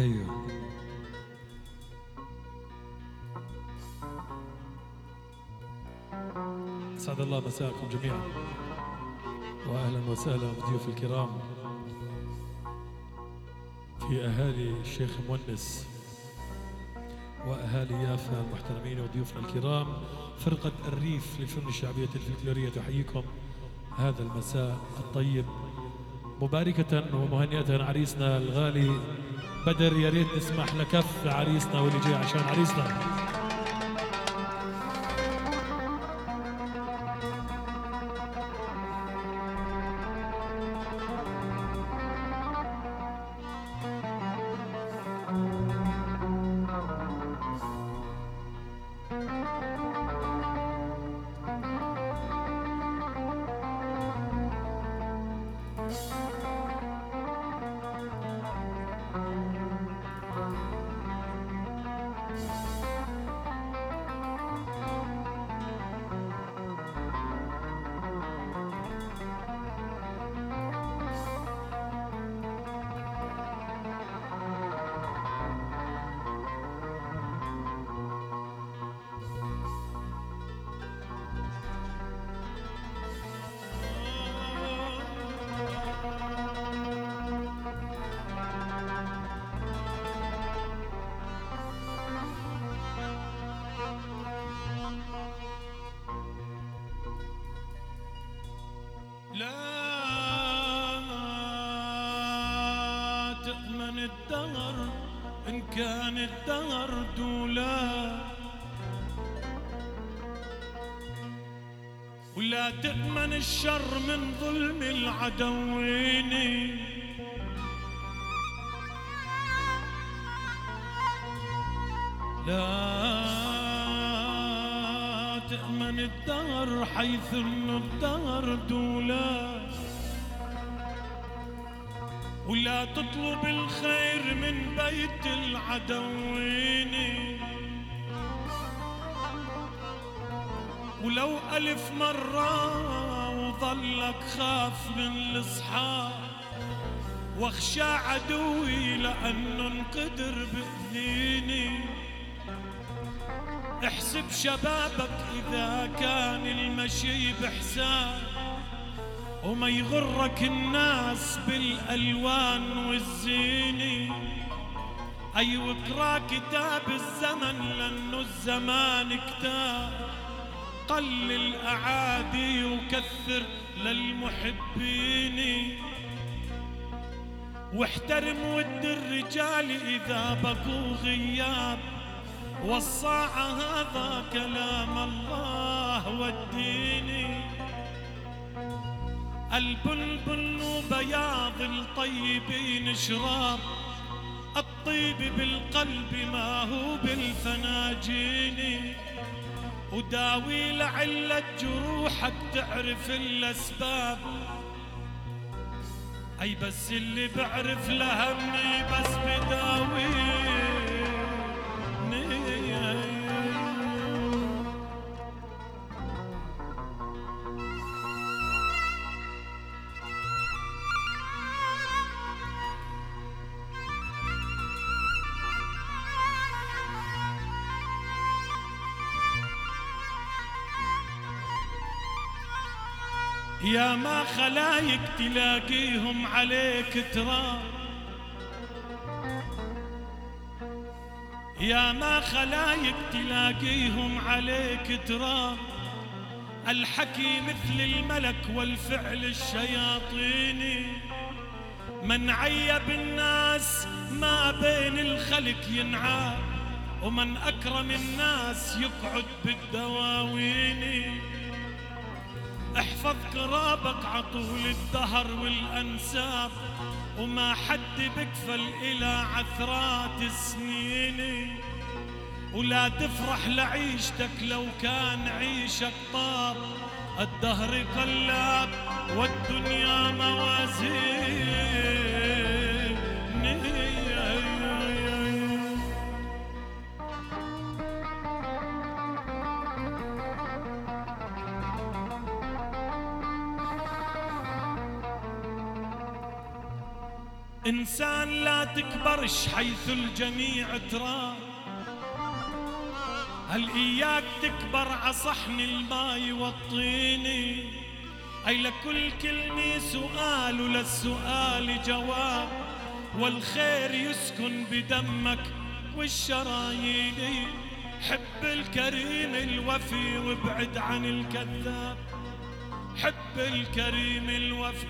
أيوه. أسعد الله مساءكم جميعا. واهلا وسهلا بضيوف الكرام. في أهالي الشيخ مونس وأهالي يافا المحترمين وضيوفنا الكرام فرقة الريف للفن الشعبية الفلكلورية تحييكم هذا المساء الطيب. مباركة ومهنئة عريسنا الغالي بدر يا ريت نسمح لكف لعريسنا واللي جاي عشان عريسنا كان الدهر دولا. ولا تأمن الشر من ظلم العدوين. لا تأمن الدهر حيث إنه الدهر دولا. ولا تطلب الخير من بيت العدوين. ولو ألف مرة وظلك خاف من الأصحاب واخشى عدوي لأنه انقدر بأذيني. احسب شبابك إذا كان المشي بحساب وما يغرك الناس بالألوان والزيني أي واقرا كتاب الزمن لأنه الزمان كتاب. قل الأعادي وكثر للمحبين. واحترم ود الرجال إذا بقوا غياب. والصاع هذا كلام الله والدين. البلبل وبياض الطيبين شراب الطيب بالقلب ما هو بالفناجين. وداوي لعلة جروحك تعرف الأسباب. أي بس اللي بعرف لهمي بس بداوي. ما خلايق تلاقيهم عليك تراب. يا ما خلايق تلاقيهم عليك تراب. الحكي مثل الملك والفعل الشياطيني من عيب الناس ما بين الخلق ينعاب ومن أكرم الناس يقعد بالدواوين. احفظ قرابك عطول الدهر والأنساب وما حد بكفل إلى عثرات السنين. ولا تفرح لعيشتك لو كان عيشك طاب الدهر قلاب والدنيا موازين. إنسان لا تكبرش حيث الجميع ترى هل إياك تكبر عصحن الماي والطيني أي لكل كلمة سؤال وللسؤال جواب. والخير يسكن بدمك والشرايين. حب الكريم الوفي وابعد عن الكذاب. حب الكريم الوفي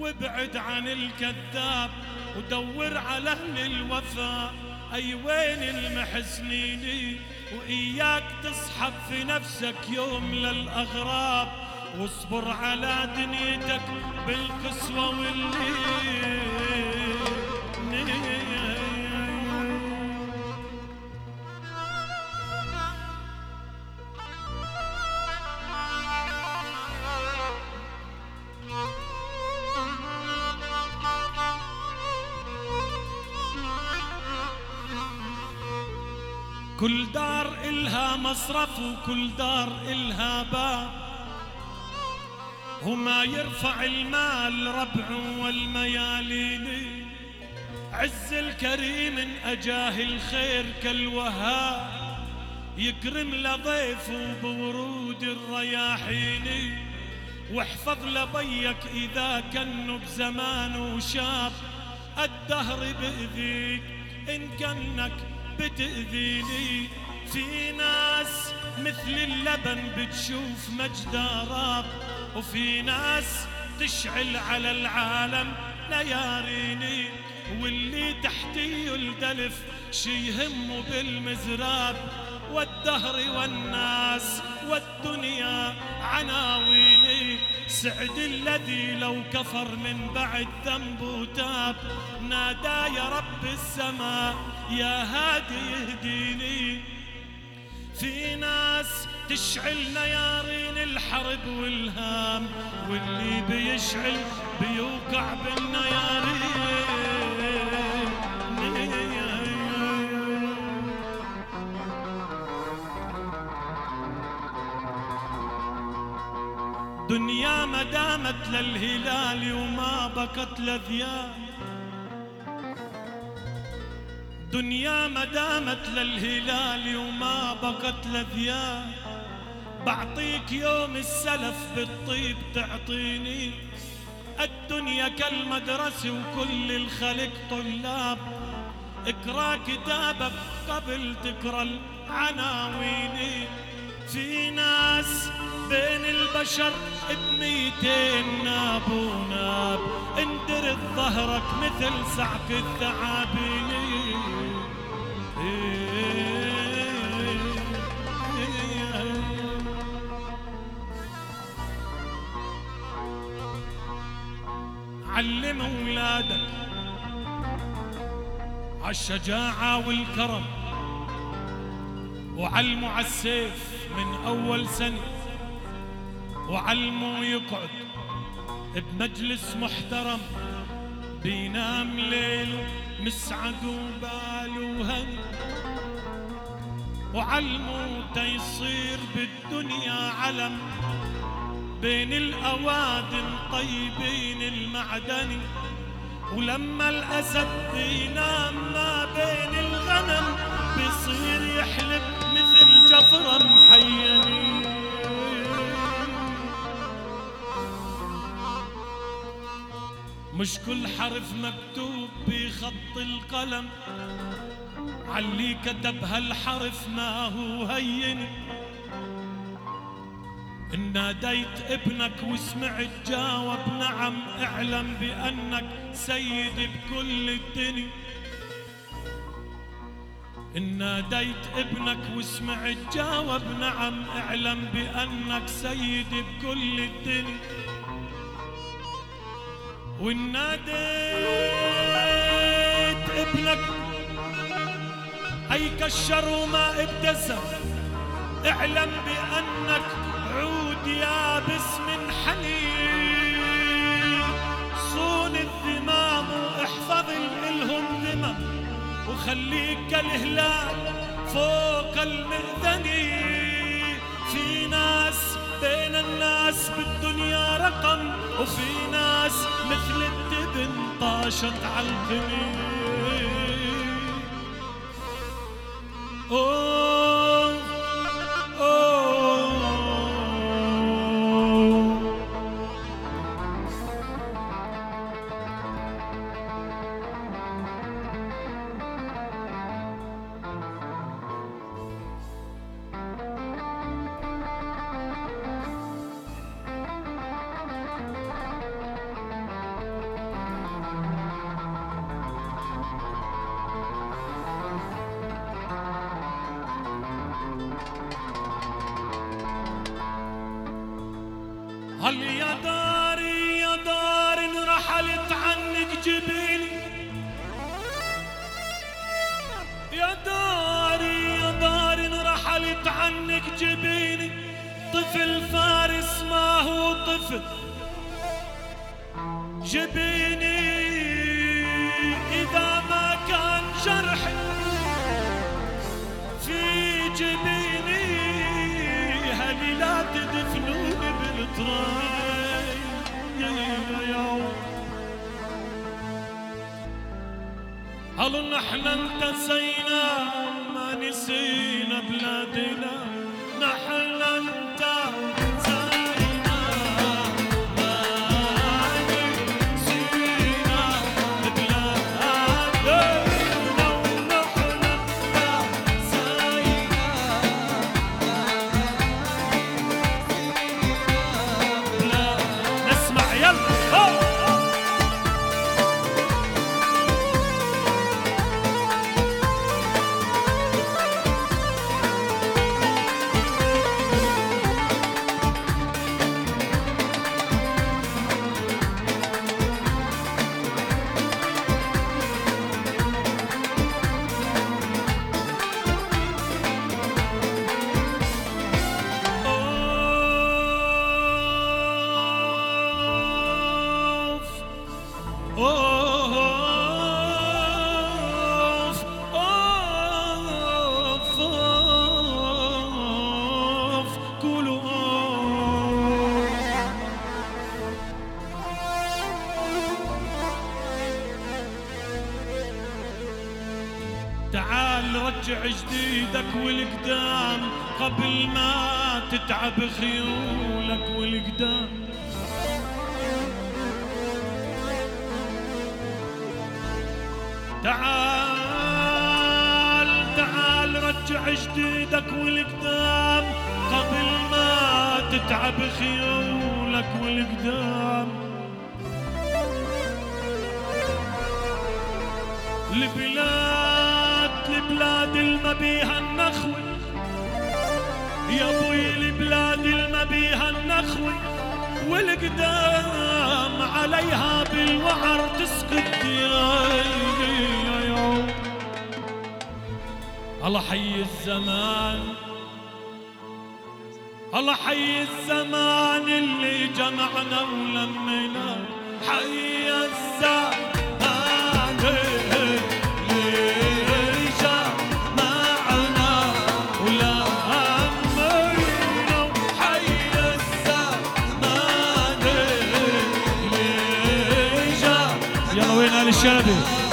وابعد عن الكذاب ودور على أهل الوفاء أي وين المحسنين وإياك تصحب في نفسك يوم للأغراب. واصبر على دنيتك بالقسوة والليل. مصرف وكل دار إلها باب وما يرفع المال ربع والميالين. عز الكريم أجاه الخير كالوهاب. يكرم لضيفه بورود الرياحين. واحفظ لبيك إذا كنه بزمانه شاب الدهر بإذيك إن كنك بتأذيني. في ناس مثل اللبن بتشوف مجداراب وفي ناس تشعل على العالم لياريني واللي تحتي الدلف شي يهمه بالمزراب. والدهر والناس والدنيا عناويني سعد الذي لو كفر من بعد ذنبه تاب. نادى يا رب السماء يا هادي يهديني في ناس تشعل نيارين الحرب والهام واللي بيشعل بيوقع بالنيارين دنيا ما دامت للهلال وما بقت لذياب دنيا ما دامت للهلال وما بقت لذياب بعطيك يوم السلف بالطيب تعطيني. الدنيا كالمدرسة وكل الخلق طلاب. اقرأ كتابك قبل تقرأ العناوين. في ناس بين البشر بميتين ناب. وناب اندر ظهرك مثل صعق الثعابين. علم أولادك عالشجاعة والكرم وعلموا عالسيف من أول سنة وعلمه يقعد بمجلس محترم. بينام ليل مسعد وبال وهن. وعلمه تيصير بالدنيا علم. بين الأوادم طيبين المعدن. ولما الأسد بينام ما بين الغنم. بصير يحلب مثل جفرة محينين مش كل حرف مكتوب بخط القلم. علي كتب هالحرف ما هو هين. إن ناديت ابنك وسمعت جاوب نعم اعلم بأنك سيد بكل الدنيا إن ناديت ابنك وسمعت جاوب نعم اعلم بأنك سيد بكل الدنيا وان ناديت ابنك اي كشر وما ابتسم. اعلم بأنك عود يابس من حنين صون الذمام واحفظ الهم ذمم. وخليك كالهلال فوق المئذن في ناس بين الناس بالدنيا رقم وفي ناس مثل التبن طاشت على أوه. هل نحن انتسينا ما نسينا بلادنا. قبل ما تتعب خيولك والقدام. تعال تعال رجع جديدك والقدام. قبل ما تتعب خيولك والقدام. البلاد البلاد الما بيها النخوة يا أبوي البلاد الما بيها النخوة والقدام عليها بالوعر تسقط الله حي الزمان الله حي الزمان اللي جمعنا ولمنا حي الزمان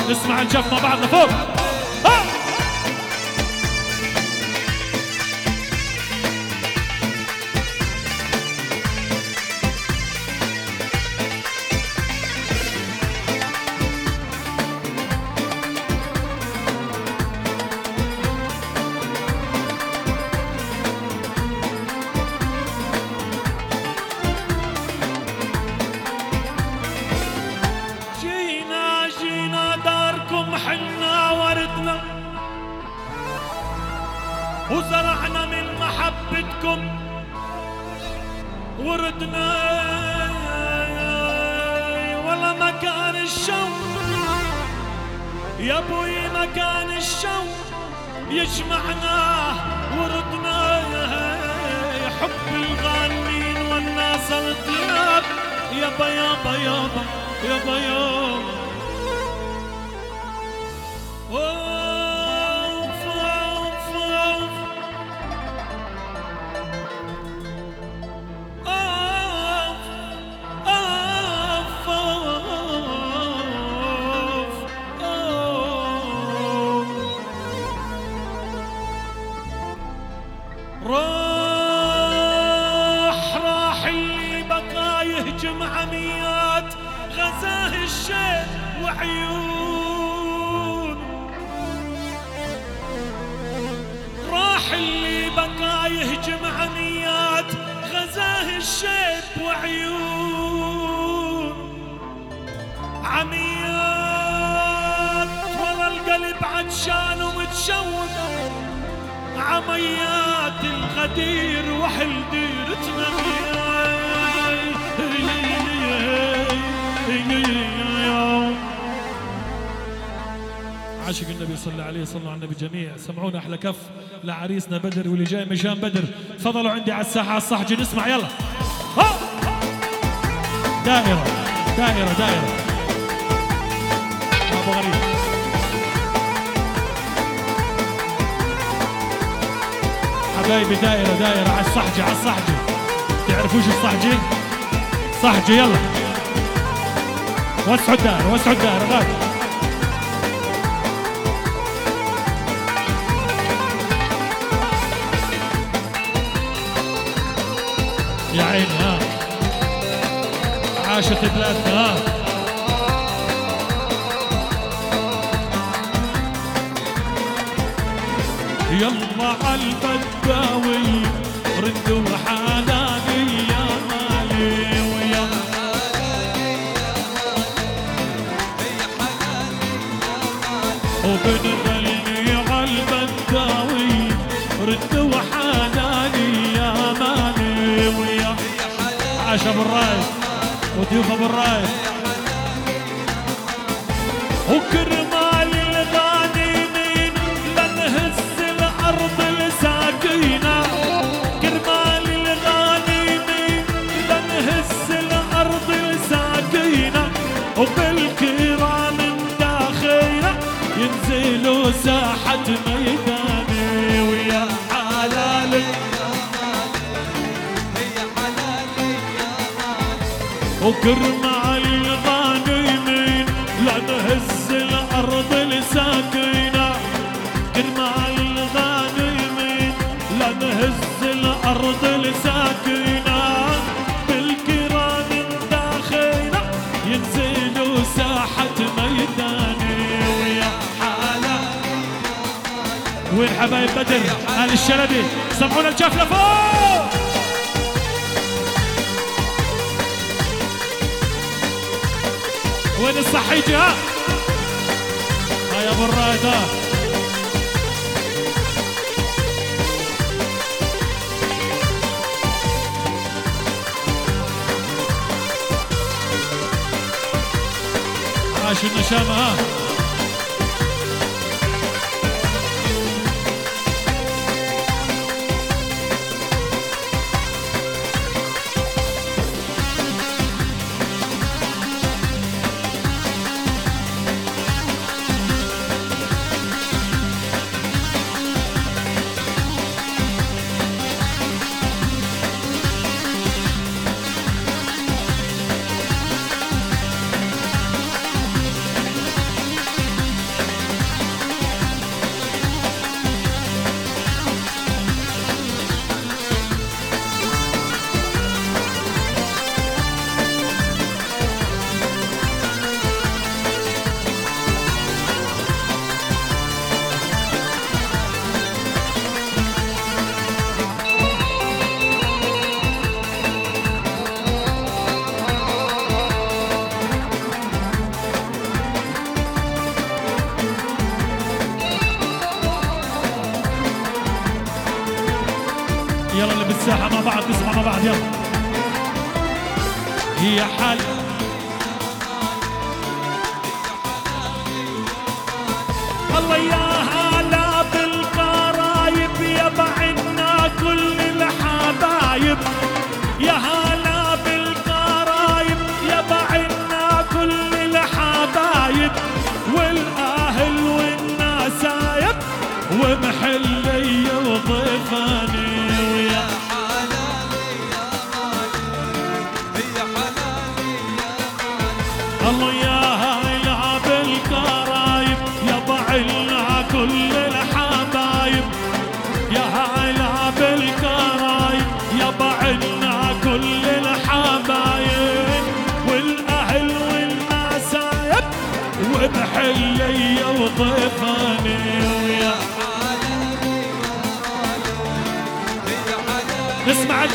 نسمع الجف مع بعضنا. فوق. يا أبوي مكان الشوق يجمعنا وردنا حب الغالين والناس الطياب يابا يابا يابا يابا يابا. أوف عميات الغدير وحل ديرتنا عاشق النبي صلى عليه صلوا على النبي جميع. سمعونا أحلى كف لعريسنا بدر واللي جاي مشان بدر. تفضلوا عندي على الساحة على الصحجي نسمع يلا. دائرة دائرة دائرة. أبو غريب. حبايبي دائره دائره على الصحجي على الصحجي تعرفوش الصحجي صحجي يلا. وسعوا الدائرة وسعوا الدائرة غادي يا عيني ها. عاشت بلادنا يلا عالبداوي ردوا حلالي يا مالي ويا وبنغني عالبداوي ردوا حلالي يا مالي ويا. عاش أبو الرايد وضيوف أبو وكرمال الغانمين لنهز الأرض الساكنه كرمال الغانمين لنهز الأرض الساكنه بالكرام داخلنا ينزلوا ساحة ميداني ويا حالة. وين حبايب بدر؟ أهل الشلبي. سمعونا الجفلة فوق! وين الصحيجي ها ها يا أبو الرايد ها عاش النشامة. ها بعض يلا. هي حال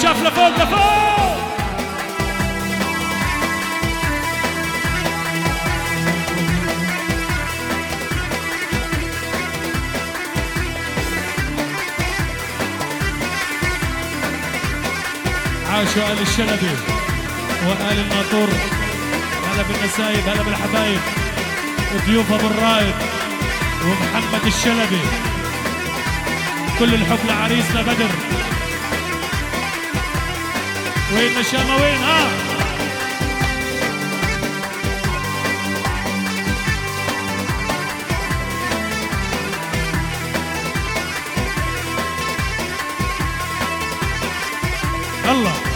شاف لفوق لفوق عاشوا آل الشلبي وآل الناطور هلا بالنسايب هلا بالحبايب. وضيوف أبو الرايد ومحمد الشلبي. كل الحب لعريسنا بدر. وين نشامة وين؟ ها؟ الله.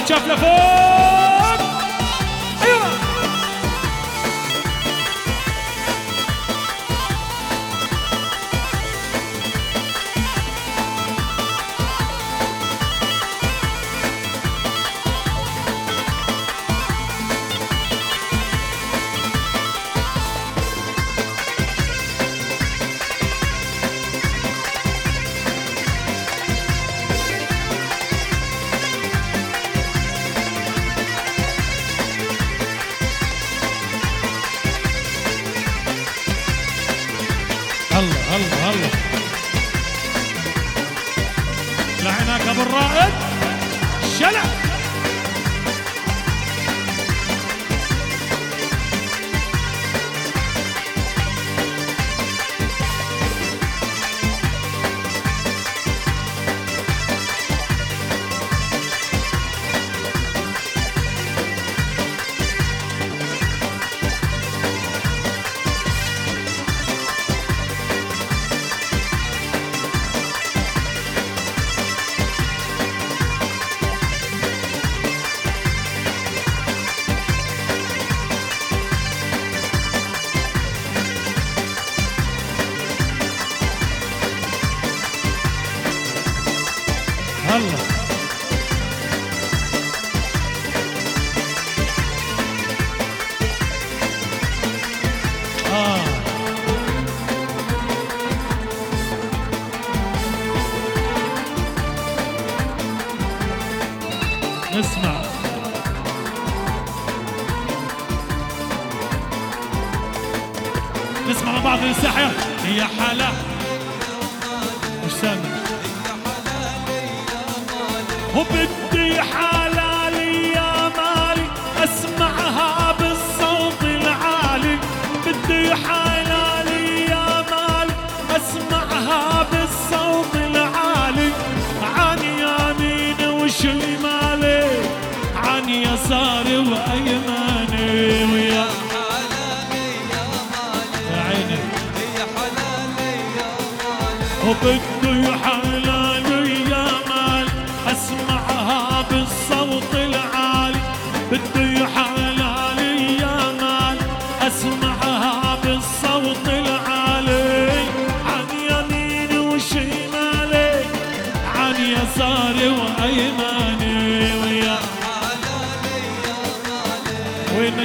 Mannschaft nach vorne!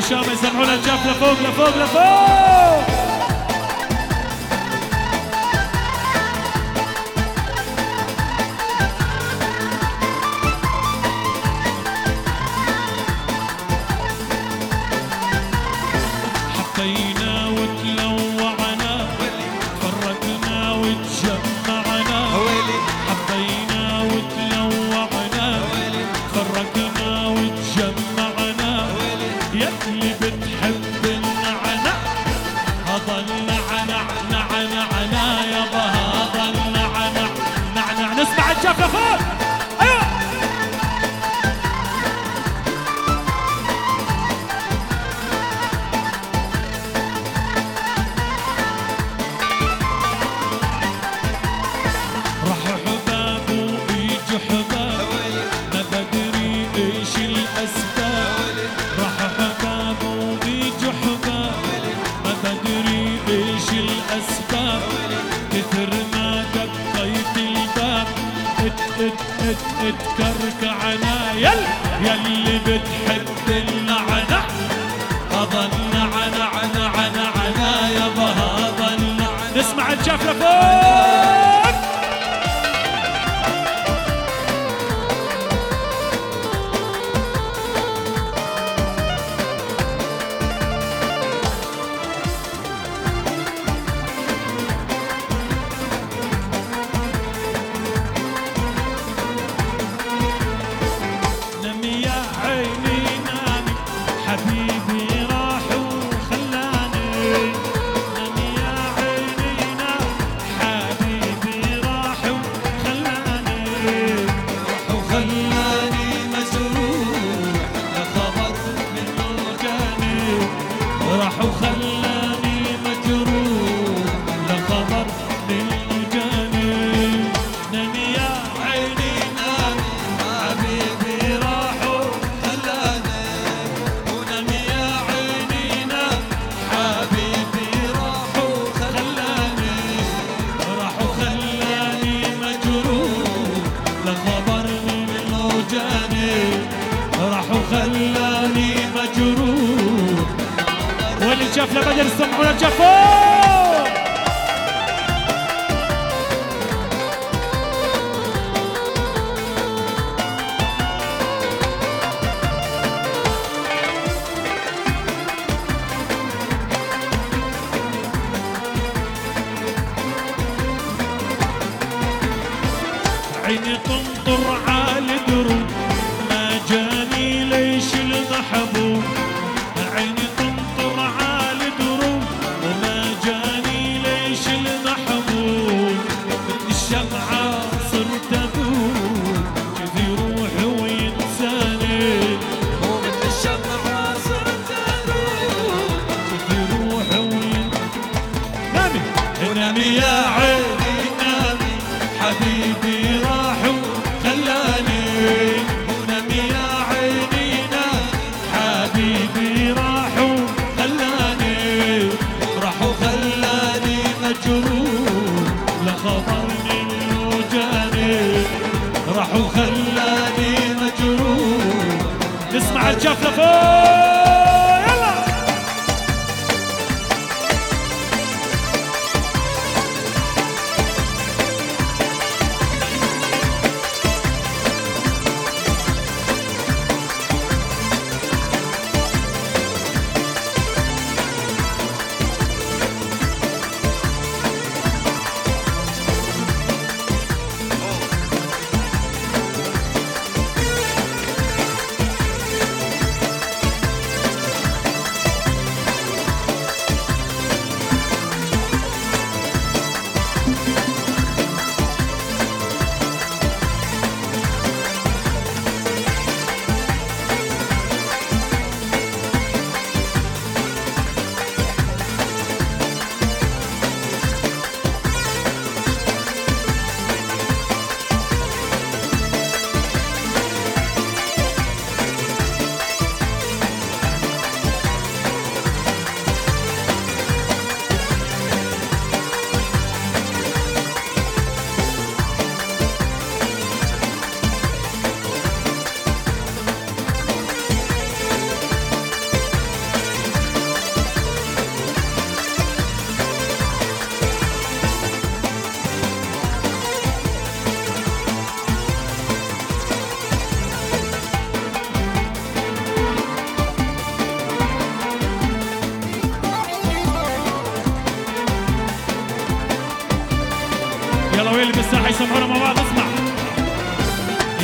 ושם יזרעו לנג'ף לפוג, לפוג, לפוג! تكركع يل يلي بتحب النعنع اظن عنا عنا عنا عنا يا بها اظن نسمع الجفلة فوق.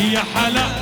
يا حلا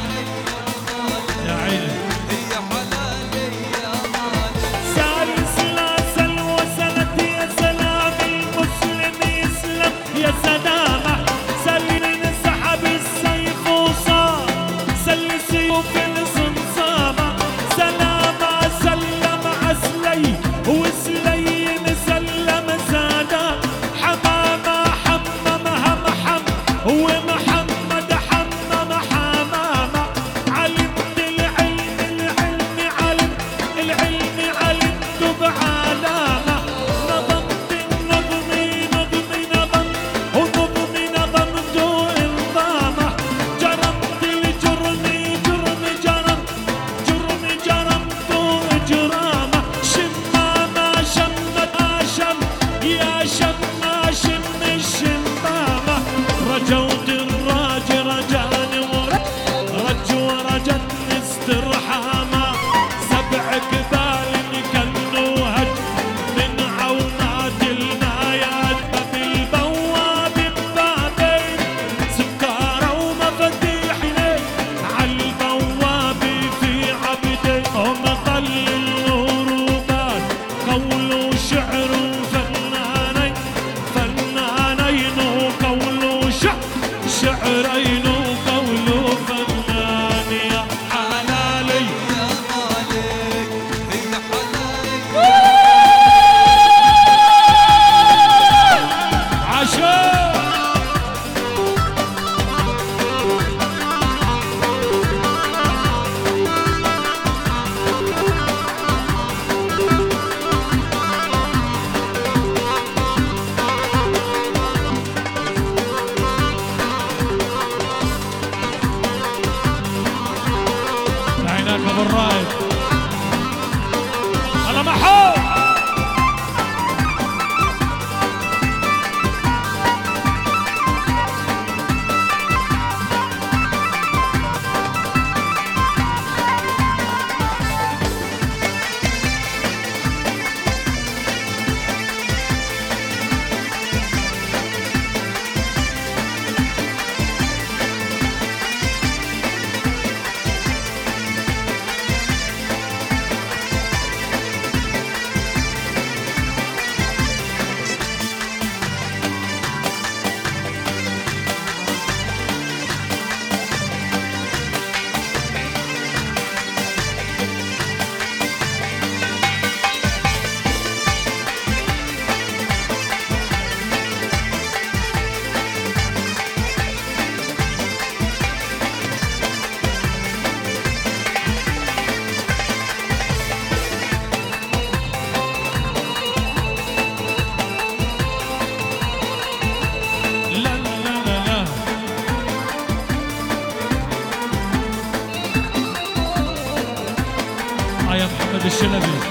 النبي.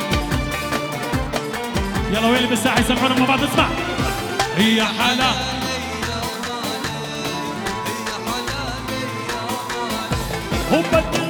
يلا ويلي بالساحة يسمعونا مع بعض اسمع. هي حلا. هوبا